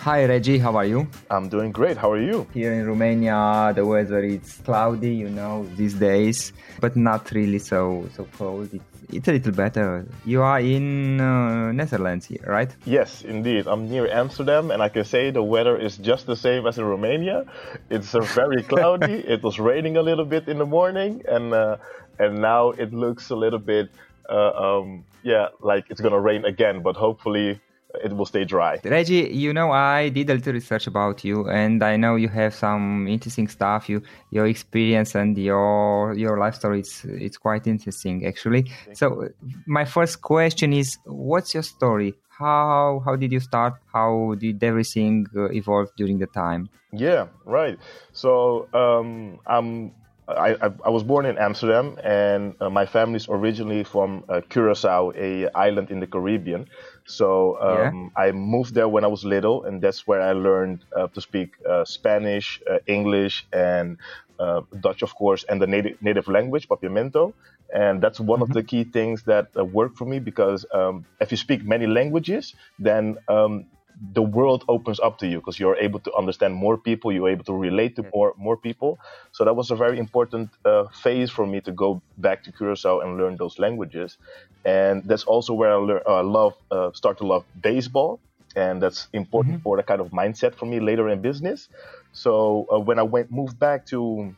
Hi Reggie, how are you? I'm doing great. How are you? Here in Romania, the weather is cloudy, you know, these days, but not really so so cold. It's, it's a little better. You are in uh, Netherlands here, right? Yes, indeed. I'm near Amsterdam, and I can say the weather is just the same as in Romania. It's uh, very cloudy. it was raining a little bit in the morning, and uh, and now it looks a little bit, uh, um, yeah, like it's gonna rain again. But hopefully it will stay dry. Reggie, you know, I did a little research about you, and I know you have some interesting stuff. You, your experience and your your life story it's it's quite interesting, actually. So, my first question is, what's your story? How how did you start? How did everything uh, evolve during the time? Yeah, right. So um, I'm I, I, was born in Amsterdam, and uh, my family's originally from uh, Curacao, a island in the Caribbean. So um, yeah. I moved there when I was little, and that's where I learned uh, to speak uh, Spanish, uh, English, and uh, Dutch, of course, and the native native language, Papiamento. And that's one mm-hmm. of the key things that worked for me because um, if you speak many languages, then um, the world opens up to you because you're able to understand more people, you're able to relate to more more people. So that was a very important uh, phase for me to go back to Curacao and learn those languages. And that's also where I learn, uh, love uh, start to love baseball, and that's important mm-hmm. for the kind of mindset for me later in business. So uh, when I went moved back to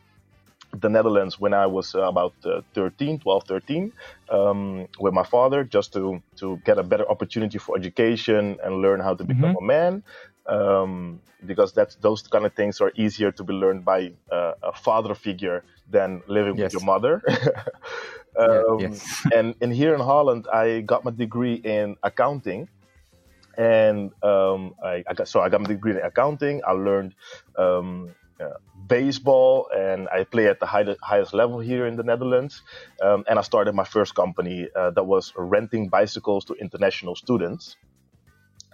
the Netherlands when I was uh, about uh, 13, 12, 13, um, with my father, just to to get a better opportunity for education and learn how to become mm-hmm. a man. Um, because that's those kind of things are easier to be learned by uh, a father figure than living yes. with your mother. um, yeah, yes. and and here in Holland, I got my degree in accounting and um, I, I, got so I got my degree in accounting. I learned um, baseball and I play at the high, highest level here in the Netherlands. Um, and I started my first company uh, that was renting bicycles to international students.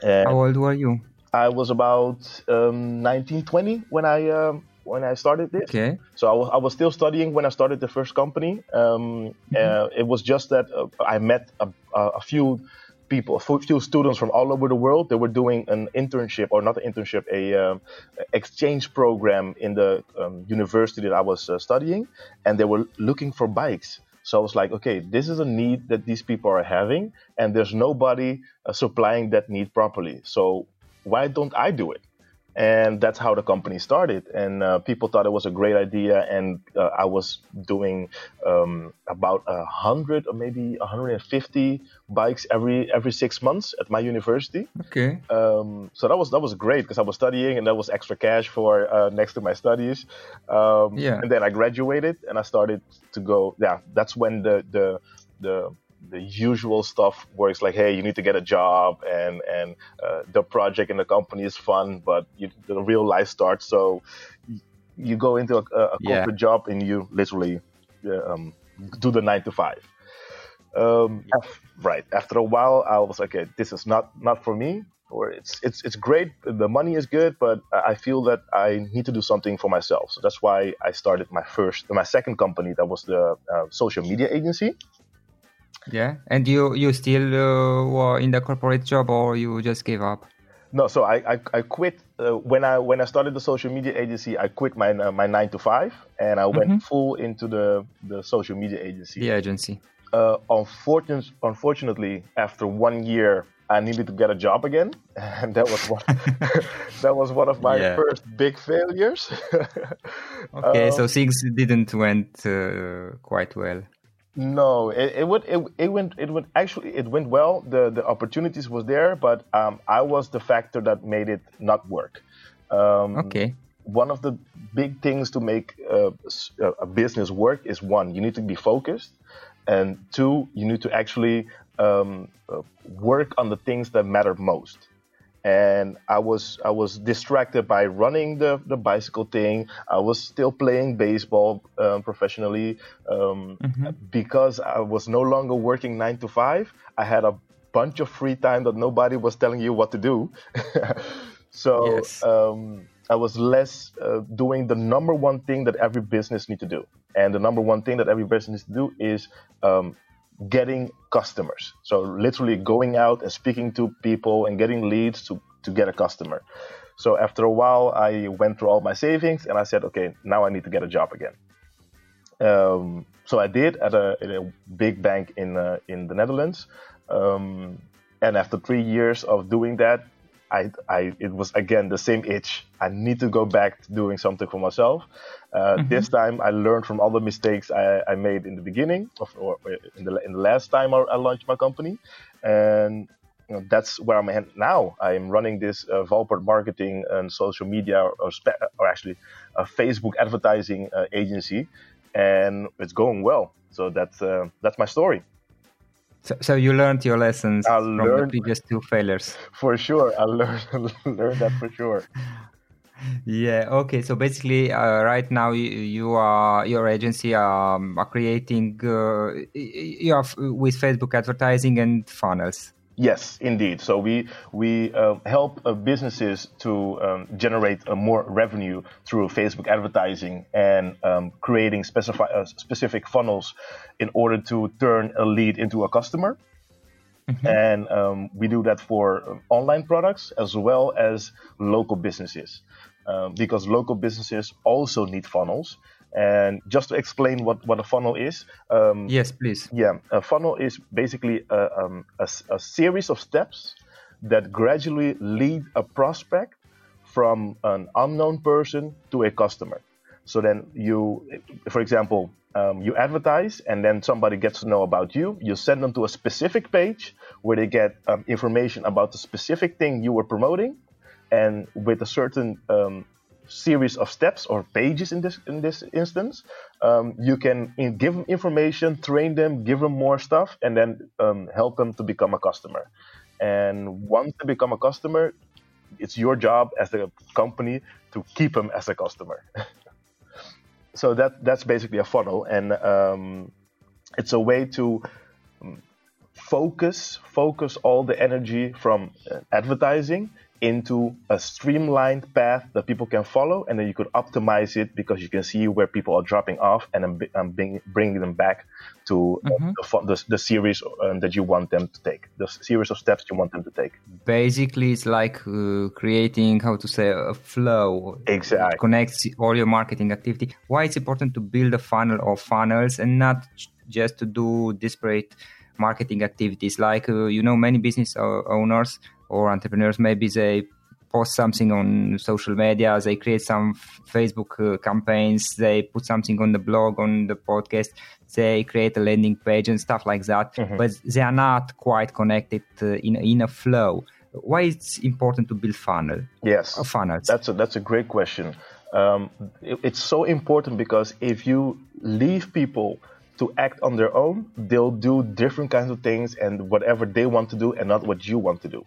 And How old were you? I was about um, 19, 20 when I um, when I started this. Okay. So I was, was still studying when I started the first company. Um, mm-hmm. uh, it was just that uh, I met a, a few people, a few students from all over the world. They were doing an internship, or not an internship, a um, exchange program in the um, university that I was uh, studying, and they were looking for bikes. So I was like, okay, this is a need that these people are having, and there's nobody uh, supplying that need properly. So why don't I do it? And that's how the company started. And uh, people thought it was a great idea, and uh, I was doing um, about a hundred or maybe 150 bikes every every six months at my university. Okay. Um, so that was that was great because I was studying, and that was extra cash for uh, next to my studies. Um, yeah. And then I graduated, and I started to go. Yeah, that's when the the the the usual stuff works like hey you need to get a job and and uh, the project and the company is fun but you, the real life starts. So you go into a, a corporate yeah. job and you literally um, do the nine to five. Um, right. After a while i was like okay this is not not for me or it's it's it's great the money is good but i feel that i need to do something for myself. So that's why i started my first my second company that was the uh, social media agency yeah, and you you still uh, were in the corporate job, or you just gave up? No, so I I, I quit uh, when I when I started the social media agency. I quit my uh, my nine to five, and I went mm-hmm. full into the the social media agency. The agency. Uh, unfortunately, unfortunately, after one year I needed to get a job again, and that was one that was one of my yeah. first big failures. okay, um, so things didn't went uh, quite well. No, it, it would it, it went it went actually it went well. The the opportunities was there, but um, I was the factor that made it not work. Um, okay. One of the big things to make uh, a business work is one, you need to be focused, and two, you need to actually um, uh, work on the things that matter most and I was I was distracted by running the, the bicycle thing. I was still playing baseball um, professionally um, mm-hmm. because I was no longer working nine to five. I had a bunch of free time that nobody was telling you what to do. so yes. um, I was less uh, doing the number one thing that every business need to do, and the number one thing that every business needs to do is um, getting customers. So literally going out and speaking to people and getting leads to, to get a customer. So after a while, I went through all my savings and I said, okay, now I need to get a job again. Um, so I did at a, at a big bank in uh, in the Netherlands. Um, and after three years of doing that, I, I, it was again the same itch. I need to go back to doing something for myself. Uh, mm-hmm. This time, I learned from all the mistakes I, I made in the beginning, of, or in the, in the last time I, I launched my company, and you know, that's where I'm at now. I'm running this uh, Valport marketing and social media, or, spe- or actually a Facebook advertising uh, agency, and it's going well. So that's uh, that's my story. So, so you learned your lessons I from learned, the previous two failures. For sure, I learned learned that for sure. Yeah. Okay. So basically, uh, right now you, you, are your agency um, are creating uh, you have with Facebook advertising and funnels. Yes, indeed. So we we uh, help uh, businesses to um, generate uh, more revenue through Facebook advertising and um, creating specify, uh, specific funnels in order to turn a lead into a customer. Mm-hmm. And um, we do that for um, online products as well as local businesses, um, because local businesses also need funnels. And just to explain what, what a funnel is. Um, yes, please. Yeah, a funnel is basically a, um, a, a, series of steps that gradually lead a prospect from an unknown person to a customer. So then you, for example, um, you advertise and then somebody gets to know about you. You send them to a specific page where they get um, information about the specific thing you were promoting. And with a certain um, series of steps or pages in this in this instance. Um, you can in, give them information, train them, give them more stuff, and then um, help them to become a customer. And once they become a customer, it's your job as a company to keep them as a customer. so that that's basically a funnel, and um, it's a way to um, focus focus all the energy from uh, advertising into a streamlined path that people can follow, and then you could optimize it because you can see where people are dropping off, and then um, bring, bring them back to uh, mm-hmm. the, the, the, series um, that you want them to take, the series of steps you want them to take. Basically, it's like uh, creating how to say a flow. Exactly. connects all your marketing activity. Why it's important to build a funnel or funnels and not just to do disparate marketing activities like uh, you know many business owners or entrepreneurs. Maybe they post something on social media they create some facebook uh, campaigns they put something on the blog on the podcast they create a landing page and stuff like that. Mm-hmm. but they are not quite connected uh, in in a flow. Why it's important to build funnel? Yes. A funnel that's a that's a great question. Um, it, it's so important because if you leave people to act on their own, they'll do different kinds of things and whatever they want to do and not what you want to do.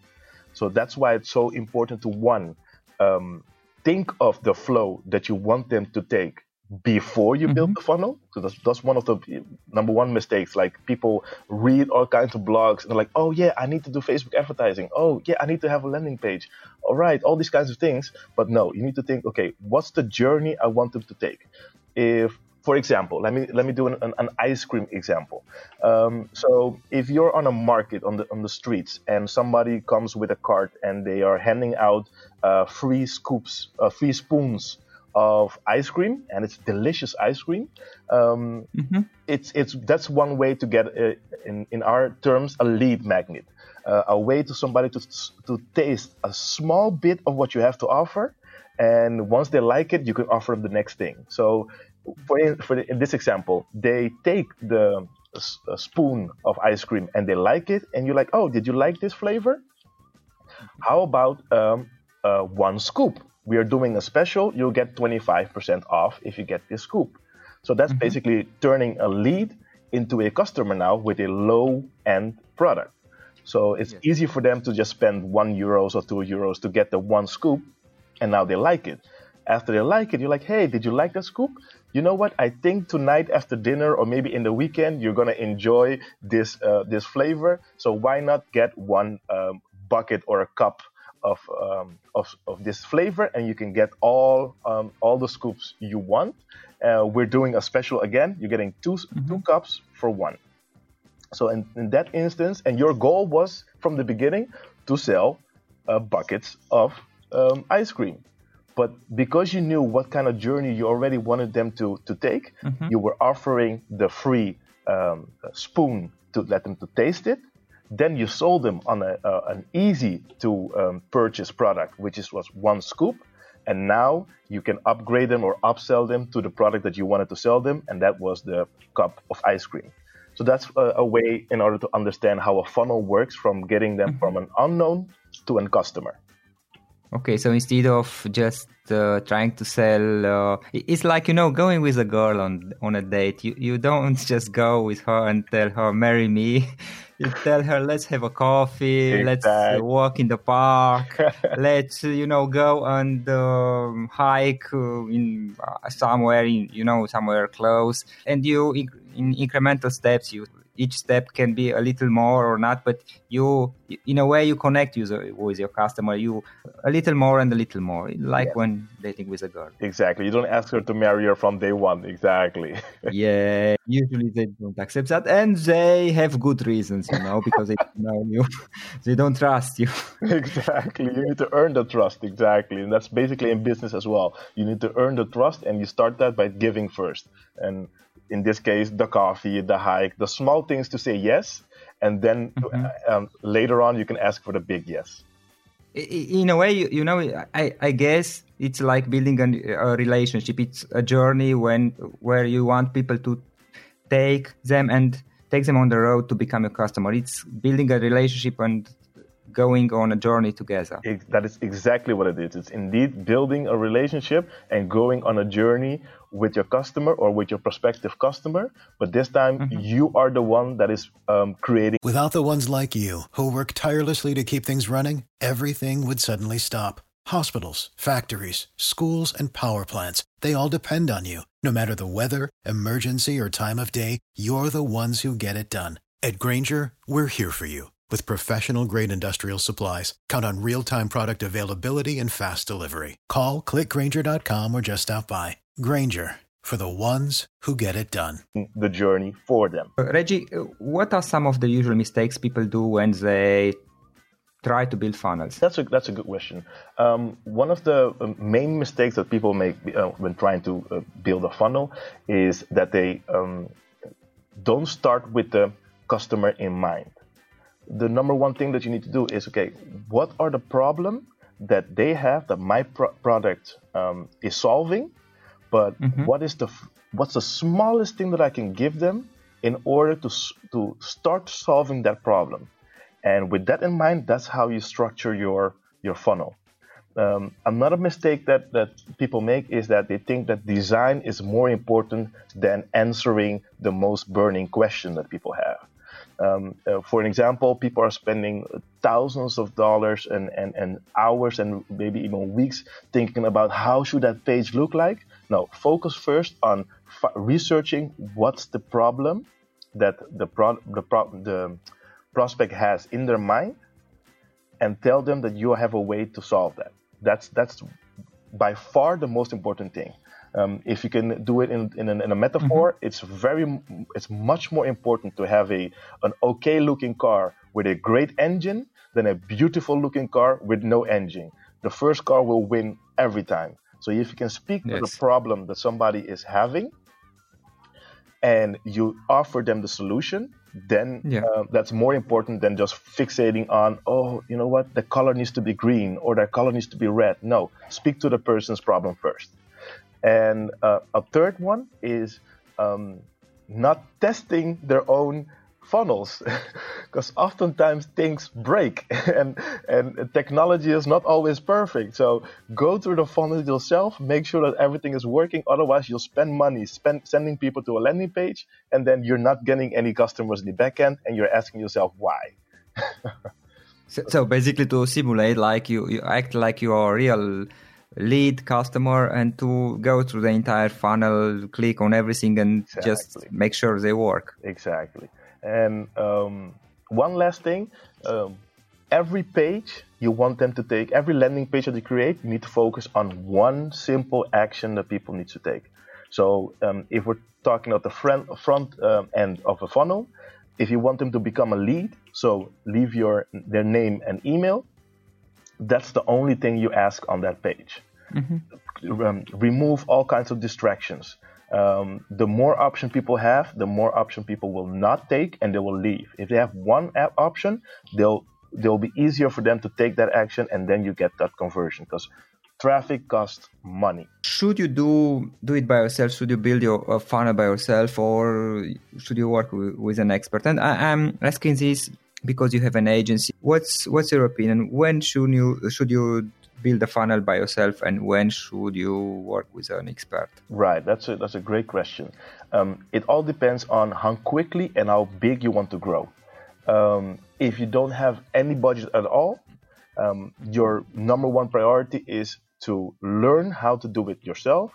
So that's why it's so important to one, um, think of the flow that you want them to take before you mm-hmm. build the funnel. So that's, that's one of the number one mistakes. Like people read all kinds of blogs and they're like, oh yeah, I need to do Facebook advertising. Oh yeah, I need to have a landing page. All right, all these kinds of things. But no, you need to think, okay, what's the journey I want them to take? If for example, let me let me do an, an, an ice cream example. Um, so if you're on a market on the on the streets and somebody comes with a cart and they are handing out uh, free scoops, uh, free spoons of ice cream, and it's delicious ice cream. Um, mm-hmm. It's it's that's one way to get a, in in our terms a lead magnet, uh, a way to somebody to to taste a small bit of what you have to offer, and once they like it, you can offer them the next thing. So, for in, for the, in this example, they take the a spoon of ice cream and they like it, and you're like, oh, did you like this flavor? How about um, uh, one scoop? We are doing a special. You'll get 25% off if you get this scoop. So that's mm-hmm. basically turning a lead into a customer now with a low end product. So it's yes. easy for them to just spend one euros or two euros to get the one scoop, and now they like it. After they like it, you're like, hey, did you like the scoop? You know what? I think tonight after dinner or maybe in the weekend, you're gonna enjoy this uh, this flavor. So why not get one um, bucket or a cup of, um, of, of this flavor, and you can get all um, all the scoops you want. Uh, we're doing a special again. You're getting 2 mm-hmm. two cups for one. So in, in that instance, and your goal was from the beginning to sell uh, buckets of um, ice cream. But because you knew what kind of journey you already wanted them to, to take, mm-hmm. you were offering the free um, spoon to let them to taste it then you sold them on a, uh, an easy to um, purchase product, which is, was one scoop. And now you can upgrade them or upsell them to the product that you wanted to sell them, and that was the cup of ice cream. So that's a, a way in order to understand how a funnel works from getting them mm-hmm. from an unknown to a customer. Okay, so instead of just uh, trying to sell, uh, it's like you know going with a girl on on a date. You you don't just go with her and tell her marry me. You tell her let's have a coffee, exactly. let's walk in the park, let's you know go and um, hike uh, in uh, somewhere in you know somewhere close, and you in incremental steps you each step can be a little more or not but you in a way you connect user with your customer. You a little more and a little more like yeah. when dating with a girl. Exactly. You don't ask her to marry her from day one. Exactly. Yeah usually they don't accept that and they have good reasons you know because they don't know you. They don't trust you. Exactly. You need to earn the trust. Exactly. And that's basically in business as well. You need to earn the trust and you start that by giving first. And in this case, the coffee, the hike, the small things to say yes, and then mm-hmm. um, later on you can ask for the big yes. In a way, you, know, I, I guess it's like building a, a relationship. It's a journey when where you want people to take them and take them on the road to become a customer. It's building a relationship and going on a journey together. It, that is exactly what it is. It's indeed building a relationship and going on a journey with your customer or with your prospective customer. But this time, mm-hmm. you are the one that is um, creating. Without the ones like you who work tirelessly to keep things running, everything would suddenly stop. Hospitals, factories, schools, and power plants, they all depend on you. No matter the weather, emergency, or time of day, you're the ones who get it done. At Grainger, we're here for you with professional grade industrial supplies, count on real time product availability and fast delivery. Call clickgrainger.com or just stop by. Grainger for the ones who get it done. The journey for them. Uh, Reggie, uh, what are some of the usual mistakes people do when they try to build funnels? That's a that's a good question. Um, one of the uh, main mistakes that people make uh, when trying to uh, build a funnel is that they um, don't start with the customer in mind the number one thing that you need to do is okay, what are the problem that they have that my pro- product um, is solving, but mm-hmm. what is the what's the smallest thing that I can give them in order to to start solving that problem, and with that in mind, that's how you structure your your funnel. Um, another mistake that, that people make is that they think that design is more important than answering the most burning question that people have. Um, uh, for an example, people are spending thousands of dollars and, and, and hours and maybe even weeks thinking about how should that page look like. No, focus first on f- researching what's the problem that the, pro- the, pro- the prospect has in their mind and tell them that you have a way to solve that. That's, that's by far the most important thing. Um, if you can do it in, in, a, in a metaphor, mm-hmm. it's very it's much more important to have a an okay looking car with a great engine than a beautiful looking car with no engine. The first car will win every time. So if you can speak yes. to the problem that somebody is having, and you offer them the solution, then yeah. uh, that's more important than just fixating on, oh, you know what, the color needs to be green or the color needs to be red. No, speak to the person's problem first. And uh, a third one is um, not testing their own funnels because oftentimes things break and and technology is not always perfect. So go through the funnels yourself make sure that everything is working. Otherwise you'll spend money spend sending people to a landing page and then you're not getting any customers in the back end and you're asking yourself why. So, so basically to simulate like you you act like you are real lead customer and to go through the entire funnel click on everything and exactly. just make sure they work exactly and um, one last thing um, every page you want them to take, every landing page that you create, you need to focus on one simple action that people need to take. So um, if we're talking about the front, front uh, end of a funnel, if you want them to become a lead, so leave your their name and email, that's the only thing you ask on that page. Mm-hmm. Um, remove all kinds of distractions um, the more option people have, the more option people will not take and they will leave. If they have one app option, they'll they'll be easier for them to take that action and then you get that conversion because traffic costs money. Should you do do it by yourself? Should you build your uh, funnel by yourself, or should you work with, with an expert? And I, am asking this because you have an agency. What's what's your opinion? When should you should you build a funnel by yourself and when should you work with an expert? Right, that's a, that's a great question. Um, it all depends on how quickly and how big you want to grow. Um, if you don't have any budget at all, um, your number one priority is to learn how to do it yourself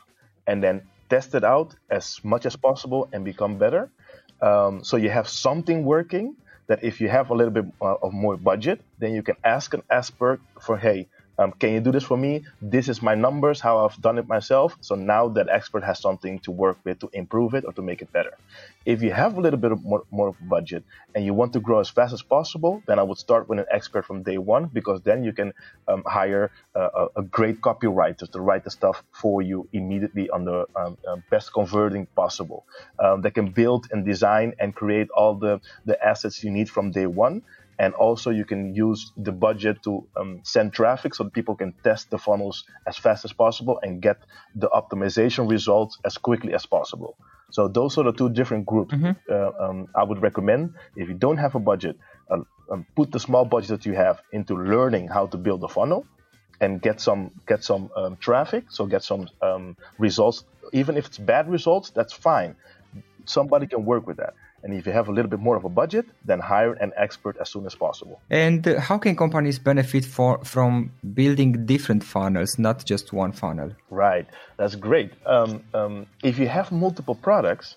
and then test it out as much as possible and become better. Um, so you have something working that if you have a little bit uh, of more budget, then you can ask an expert for, hey, um, can you do this for me? This is my numbers, how I've done it myself. So now that expert has something to work with to improve it or to make it better. If you have a little bit more, more budget and you want to grow as fast as possible, then I would start with an expert from day one because then you can um, hire a, a, great copywriter to write the stuff for you immediately on the um, uh, best converting possible. Um, they can build and design and create all the, the assets you need from day one and also you can use the budget to um, send traffic so that people can test the funnels as fast as possible and get the optimization results as quickly as possible. So those are the two different groups mm-hmm. uh, um, i would recommend. If you don't have a budget uh, um, put the small budget that you have into learning how to build a funnel and get some get some um, traffic. So get some um, results. Even if it's bad results that's fine. Somebody can work with that and if you have a little bit more of a budget, then hire an expert as soon as possible. And uh, how can companies benefit for, from building different funnels, not just one funnel? Right, that's great. Um, um, if you have multiple products,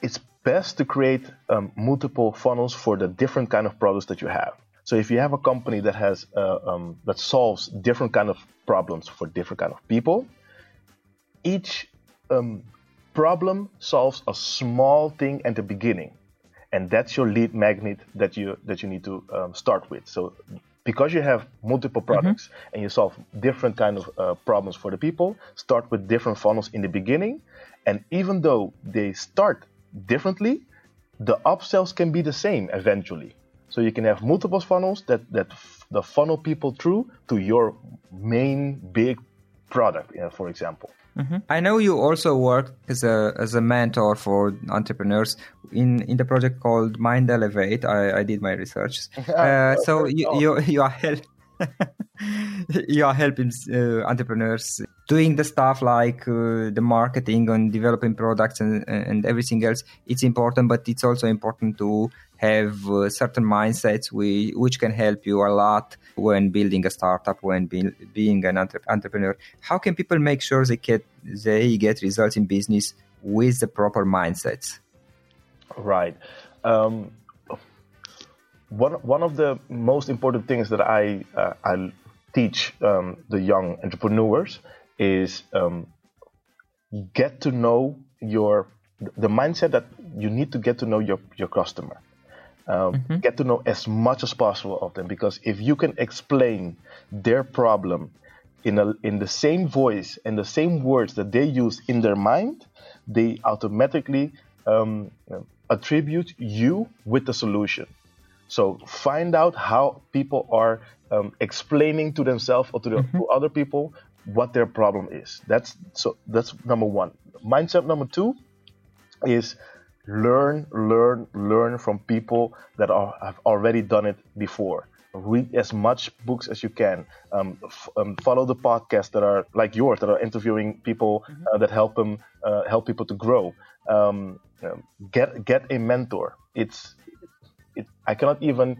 it's best to create um, multiple funnels for the different kind of products that you have. So if you have a company that has uh, um, that solves different kind of problems for different kind of people, each um, problem solves a small thing at the beginning and that's your lead magnet that you that you need to um, start with so because you have multiple mm-hmm. products mm-hmm. and you solve different kind of uh, problems for the people start with different funnels in the beginning and even though they start differently the upsells can be the same eventually so you can have multiple funnels that that f- the funnel people through to your main big product you know, for example Mm-hmm. I know you also work as a as a mentor for entrepreneurs in in the project called Mind Elevate. I, I did my research, uh, so you, you you are help you are helping uh, entrepreneurs doing the stuff like uh, the marketing and developing products and and everything else. It's important, but it's also important to have uh, certain mindsets we, which can help you a lot when building a startup, when be, being an entre- entrepreneur. How can people make sure they get they get results in business with the proper mindsets? Right. Um, one one of the most important things that I uh, I teach um, the young entrepreneurs is um, get to know your the mindset that you need to get to know your your customer uh, mm-hmm. Get to know as much as possible of them because if you can explain their problem in a, in the same voice and the same words that they use in their mind, they automatically um, attribute you with the solution. So find out how people are um, explaining to themselves or to, the, mm-hmm. to other people what their problem is. That's so. That's number one. Mindset number two is learn, learn, learn from people that are, have already done it before. Read as much books as you can. Um, f- um, follow the podcasts that are like yours, that are interviewing people mm-hmm. uh, that help them uh, help people to grow. Um, um get get a mentor. It's it, I cannot even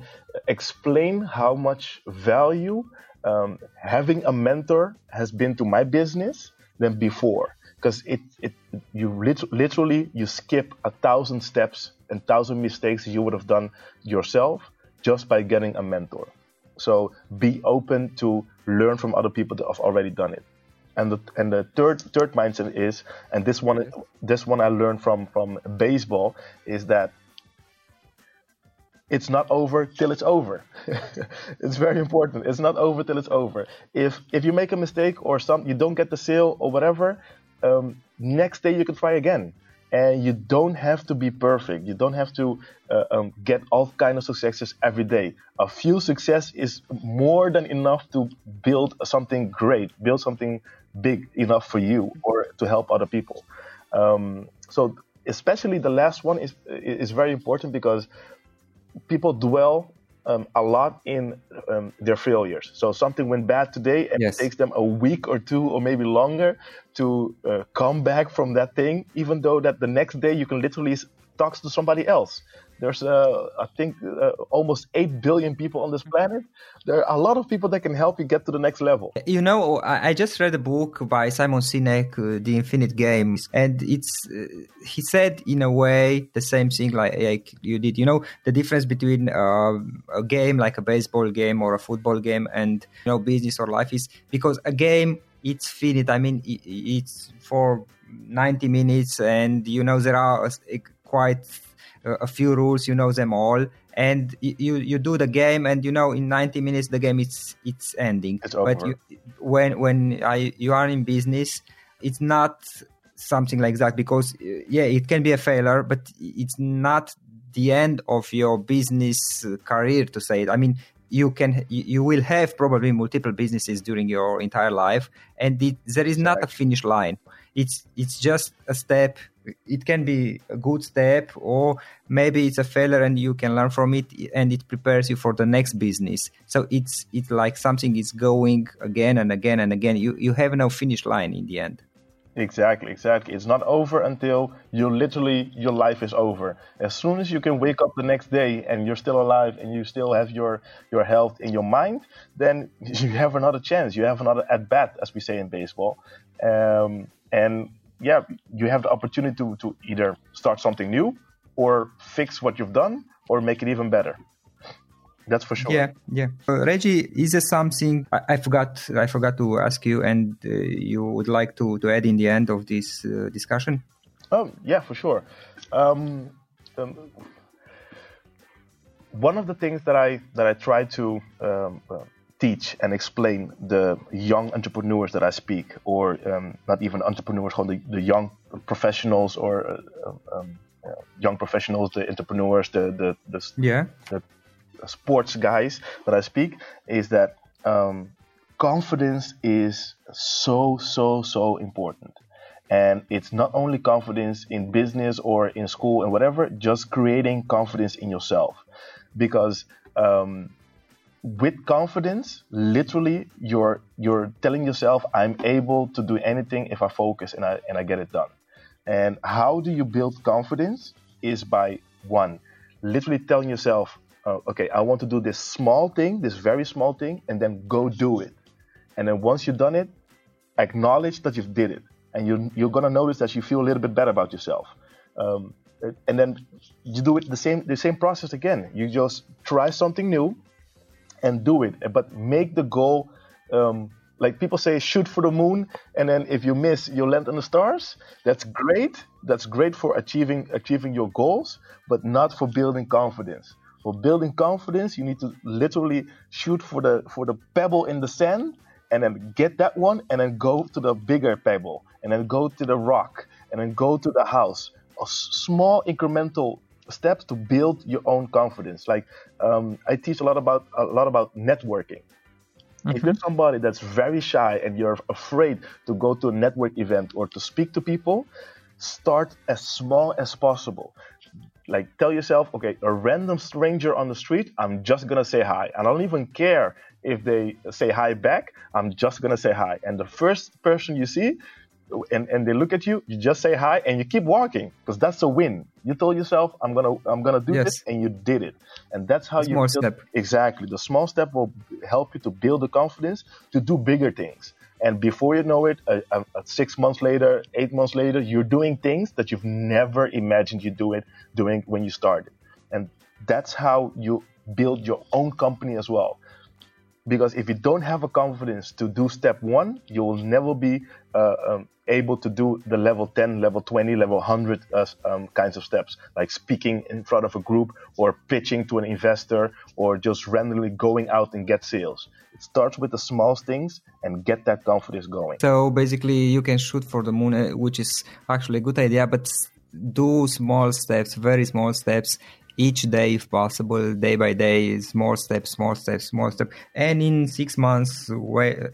explain how much value um, having a mentor has been to my business than before because it, it you lit- literally you skip a thousand steps and thousand mistakes you would have done yourself just by getting a mentor so be open to learn from other people that have already done it and the and the third third mindset is and this one this one I learned from from baseball is that it's not over till it's over. it's very important. It's not over till it's over. If if you make a mistake or some you don't get the sale or whatever, um, next day you can try again. And you don't have to be perfect. You don't have to uh, um, get all kind of successes every day. A few success is more than enough to build something great, build something big enough for you or to help other people. Um, so especially the last one is is very important because people dwell um, a lot in um, their failures. So something went bad today, and yes. it takes them a week or two, or maybe longer, to uh, come back from that thing. Even though that the next day you can literally talk to somebody else. There's, uh, I think, uh, almost 8 billion people on this planet. There are a lot of people that can help you get to the next level. You know, I just read a book by Simon Sinek, uh, The Infinite Games, and it's, uh, he said in a way the same thing like, like you did. You know, the difference between uh, a game like a baseball game or a football game and, you know, business or life is because a game, it's finite. I mean, it's for 90 minutes and, you know, there are quite a few rules you know them all. And you you do the game and you know in 90 minutes the game is it's ending. It's over. but you, when when I, you are in business it's not something like that because uh, yeah it can be a failure but it's not the end of your business uh, career to say it. I mean you can you will have probably multiple businesses during your entire life and it, there is not a finish line. It's it's just a step it can be a good step or maybe it's a failure and you can learn from it and it prepares you for the next business. So it's it's like something is going again and again and again. You you have no finish line in the end. Exactly exactly. It's not over until you literally your life is over. As soon as you can wake up the next day and you're still alive and you still have your your health in your mind then you have another chance. You have another at bat as we say in baseball. Um, and yeah, you have the opportunity to, to either start something new or fix what you've done or make it even better. That's for sure. Yeah, yeah. Uh, Reggie, is there something I, I, forgot? I forgot to ask you, and uh, you would like to, to add in the end of this uh, discussion? Oh, yeah, for sure. Um, um, one of the things that I that I try to um, uh, teach and explain the young entrepreneurs that I speak, or um, not even entrepreneurs, the, the young professionals or uh, um, young professionals, the entrepreneurs, the the the, yeah. the sports guys that I speak, is that um, confidence is so so so important. And it's not only confidence in business or in school and whatever, just creating confidence in yourself. Because um, with confidence, literally, you're you're telling yourself, "I'm able to do anything if I focus and I and I get it done." And how do you build confidence? Is by one, literally telling yourself, oh, "Okay, I want to do this small thing, this very small thing, and then go do it." And then once you've done it, acknowledge that you've did it, and you you're gonna notice that you feel a little bit better about yourself. Um, and then you do it the same the same process again. You just try something new and do it. But make the goal, um, like people say, shoot for the moon, and then if you miss, you land on the stars. That's great. That's great for achieving achieving your goals, but not for building confidence. For building confidence, you need to literally shoot for the for the pebble in the sand and then get that one and then go to the bigger pebble and then go to the rock and then go to the house a small incremental steps to build your own confidence like um, i teach a lot about a lot about networking Mm-hmm. If you're somebody that's very shy and you're afraid to go to a network event or to speak to people, start as small as possible. Like tell yourself, okay, a random stranger on the street, I'm just gonna say hi. I don't even care if they say hi back, I'm just gonna say hi. And the first person you see, and, and they look at you, you just say hi and you keep walking because that's a win. You told yourself, I'm gonna I'm gonna do yes. this, and you did it. And that's how you build, step. exactly. The small step will help you to build the confidence to do bigger things. And before you know it, uh, uh, six months later, eight months later, you're doing things that you've never imagined you do it doing when you started. And that's how you build your own company as well because if you don't have a confidence to do step one, you will never be uh, um, able to do the level 10, level 20, level 100 uh, um, kinds of steps, like speaking in front of a group or pitching to an investor or just randomly going out and get sales. It starts with the small things and get that confidence going. So basically, you can shoot for the moon, uh, which is actually a good idea, but do small steps, very small steps each day if possible day by day small steps small steps small steps. And in six months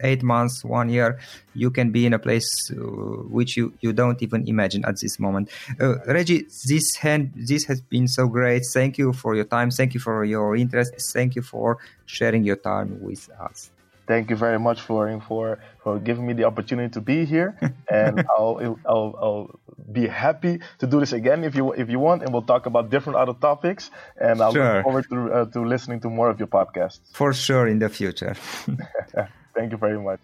eight months one year you can be in a place uh, which you, you don't even imagine at this moment. Uh, reggie this hand this has been so great. Thank you for your time. Thank you for your interest. Thank you for sharing your time with us. Thank you very much for for for giving me the opportunity to be here and I'll, I'll, I'll be happy to do this again if you if you want, and we'll talk about different other topics. And I sure. look forward to uh, to listening to more of your podcasts for sure in the future. Thank you very much.